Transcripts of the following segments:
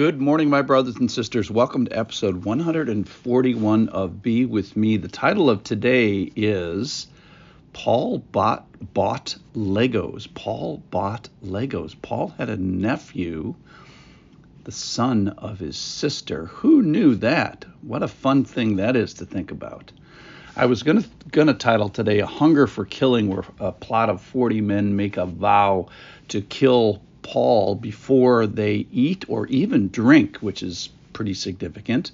Good morning, my brothers and sisters. Welcome to episode 141 of Be With Me. The title of today is Paul Bought, bought Legos. Paul bought Legos. Paul had a nephew, the son of his sister. Who knew that? What a fun thing that is to think about. I was going to title today "A Hunger for Killing," where a plot of 40 men make a vow to kill Paul before they eat or even drink, which is pretty significant.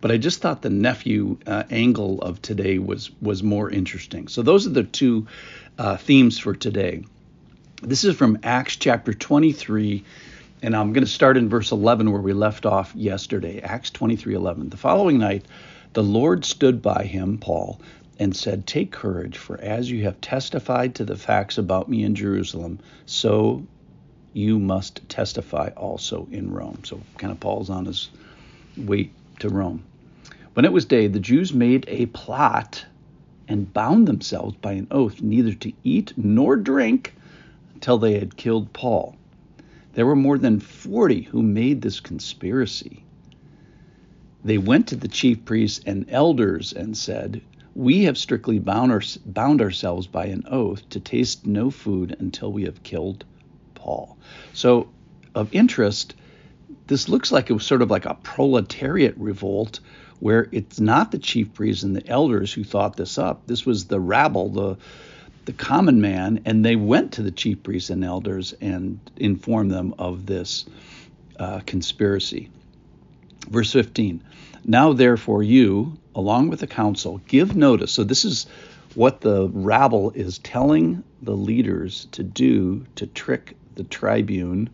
But I just thought the nephew uh, angle of today was was more interesting. So those are the two uh, themes for today. This is from Acts chapter 23, and I'm going to start in verse 11 where we left off yesterday. Acts 23:11. The following night, the Lord stood by him, Paul, and said, Take courage, for as you have testified to the facts about me in Jerusalem, so you must testify also in Rome. So, kind of Paul's on his way to Rome. When it was day, the Jews made a plot and bound themselves by an oath neither to eat nor drink until they had killed Paul. There were more than 40 who made this conspiracy. They went to the chief priests and elders and said, We have strictly bound, our, bound ourselves by an oath to taste no food until we have killed Paul. So, of interest, this looks like it was sort of like a proletariat revolt where it's not the chief priests and the elders who thought this up. This was the rabble, the the common man, and they went to the chief priests and elders and informed them of this uh, conspiracy. Verse 15. Now therefore you, along with the council, give notice. So this is what the rabble is telling the leaders to do to trick the tribune,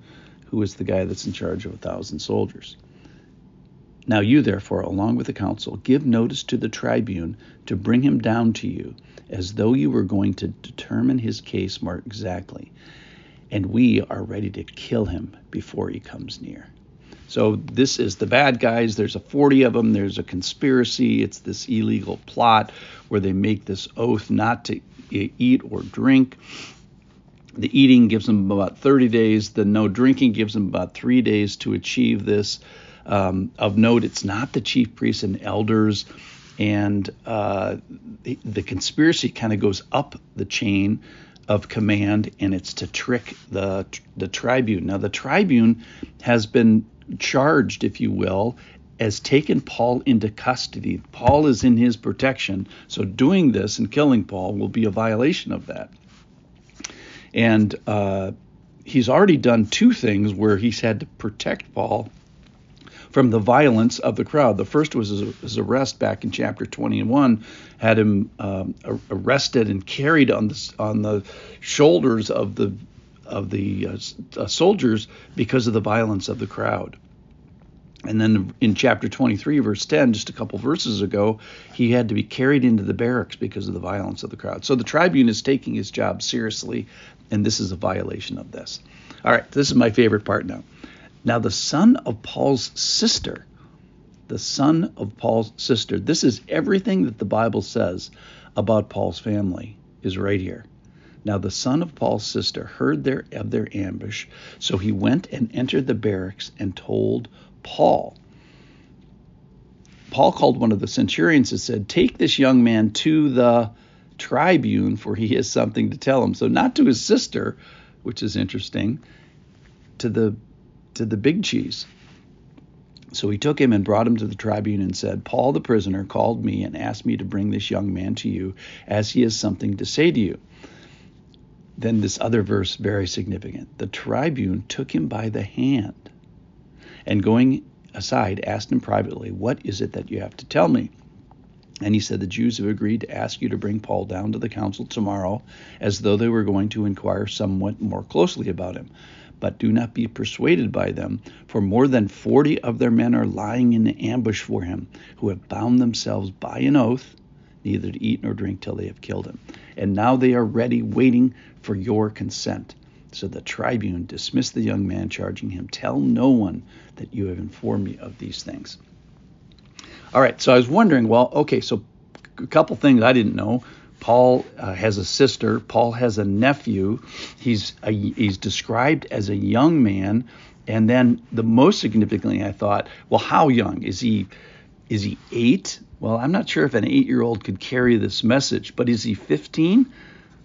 who is the guy that's in charge of a thousand soldiers. Now you, therefore, along with the council, give notice to the tribune to bring him down to you, as though you were going to determine his case more exactly. And we are ready to kill him before he comes near. So this is the bad guys. There's a 40 of them. There's a conspiracy. It's this illegal plot where they make this oath not to eat or drink. The eating gives them about 30 days. The no drinking gives them about three days to achieve this. Um, of note, it's not the chief priests and elders, and uh, the, the conspiracy kind of goes up the chain of command, and it's to trick the the tribune. Now, the tribune has been charged, if you will, as taken Paul into custody. Paul is in his protection, so doing this and killing Paul will be a violation of that. And uh, he's already done two things where he's had to protect Paul from the violence of the crowd. The first was his, arrest back in chapter 21, had him um, arrested and carried on the on the shoulders of the of the uh, uh, soldiers because of the violence of the crowd. And then in chapter 23, verse 10, just a couple verses ago, he had to be carried into the barracks because of the violence of the crowd. So the tribune is taking his job seriously, and this is a violation of this. All right, this is my favorite part now. Now, the son of Paul's sister, the son of Paul's sister, this is everything that the Bible says about Paul's family, is right here. Now the son of Paul's sister heard their, of their ambush, so he went and entered the barracks and told Paul. Paul called one of the centurions and said, Take this young man to the tribune, for he has something to tell him. So not to his sister, which is interesting, to the to the big cheese. So he took him and brought him to the tribune and said, Paul the prisoner called me and asked me to bring this young man to you, as he has something to say to you. Then this other verse, very significant. The tribune took him by the hand and going aside asked him privately, What is it that you have to tell me? And he said, The Jews have agreed to ask you to bring Paul down to the council tomorrow, as though they were going to inquire somewhat more closely about him. But do not be persuaded by them, for more than forty of their men are lying in ambush for him, who have bound themselves by an oath neither to eat nor drink till they have killed him. And now they are ready, waiting for your consent. So the tribune dismissed the young man, charging him, Tell no one that you have informed me of these things. All right, so I was wondering, well, okay, so a couple things I didn't know. Paul uh, has a sister. Paul has a nephew. He's a, he's described as a young man, And then the most significantly, I thought, well, how young is he? Is he eight? Well, I'm not sure if an eight-year-old could carry this message, but is he 15?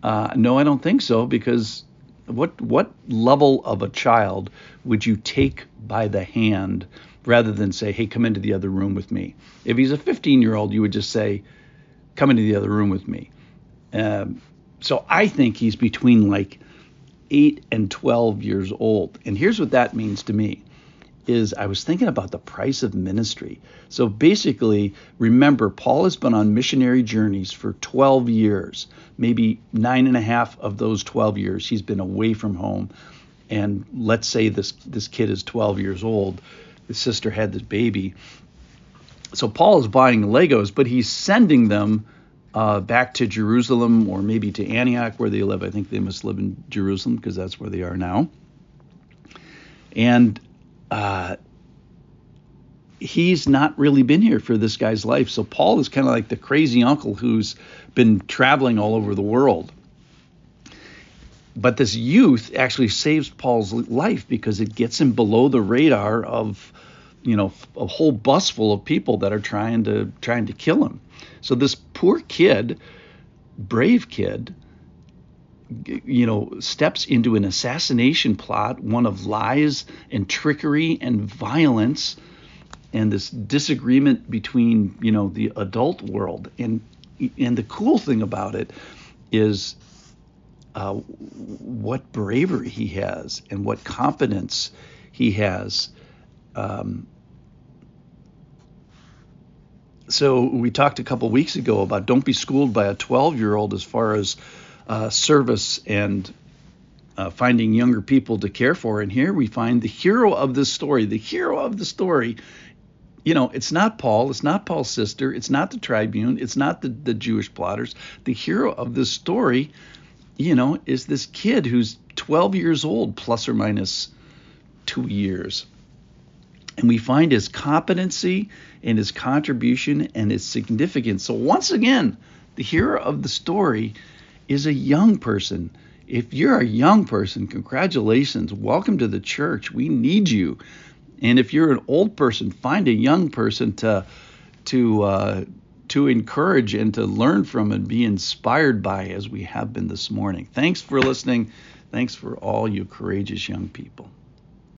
Uh, no, I don't think so, because what what level of a child would you take by the hand rather than say, "Hey, come into the other room with me"? If he's a 15-year-old, you would just say, "Come into the other room with me." Um, so I think he's between like 8 and 12 years old. And here's what that means to me is I was thinking about the price of ministry. So basically, remember, Paul has been on missionary journeys for 12 years. Maybe nine and a half of those 12 years, he's been away from home. And let's say this this kid is 12 years old. His sister had this baby. So Paul is buying Legos, but he's sending them uh, back to Jerusalem or maybe to Antioch where they live. I think they must live in Jerusalem because that's where they are now. And uh, he's not really been here for this guy's life. So Paul is kind of like the crazy uncle who's been traveling all over the world. But this youth actually saves Paul's life because it gets him below the radar of, you know, a whole bus full of people that are trying to trying to kill him. So this poor kid, brave kid, you know, steps into an assassination plot, one of lies and trickery and violence, and this disagreement between, you know, the adult world. And and the cool thing about it is uh, what bravery he has and what confidence he has. Um, so we talked a couple weeks ago about don't be schooled by a 12 year old as far as uh, service and uh, finding younger people to care for. And here we find the hero of this story. The hero of the story, you know, it's not Paul, it's not Paul's sister, it's not the tribune, it's not the, the Jewish plotters. The hero of this story, you know, is this kid who's 12 years old, plus or minus two years. And we find his competency and his contribution and his significance. So, once again, the hero of the story is a young person. If you're a young person, congratulations. Welcome to the church. We need you. And if you're an old person, find a young person to to uh, to encourage and to learn from and be inspired by as we have been this morning. Thanks for listening. Thanks for all you courageous young people.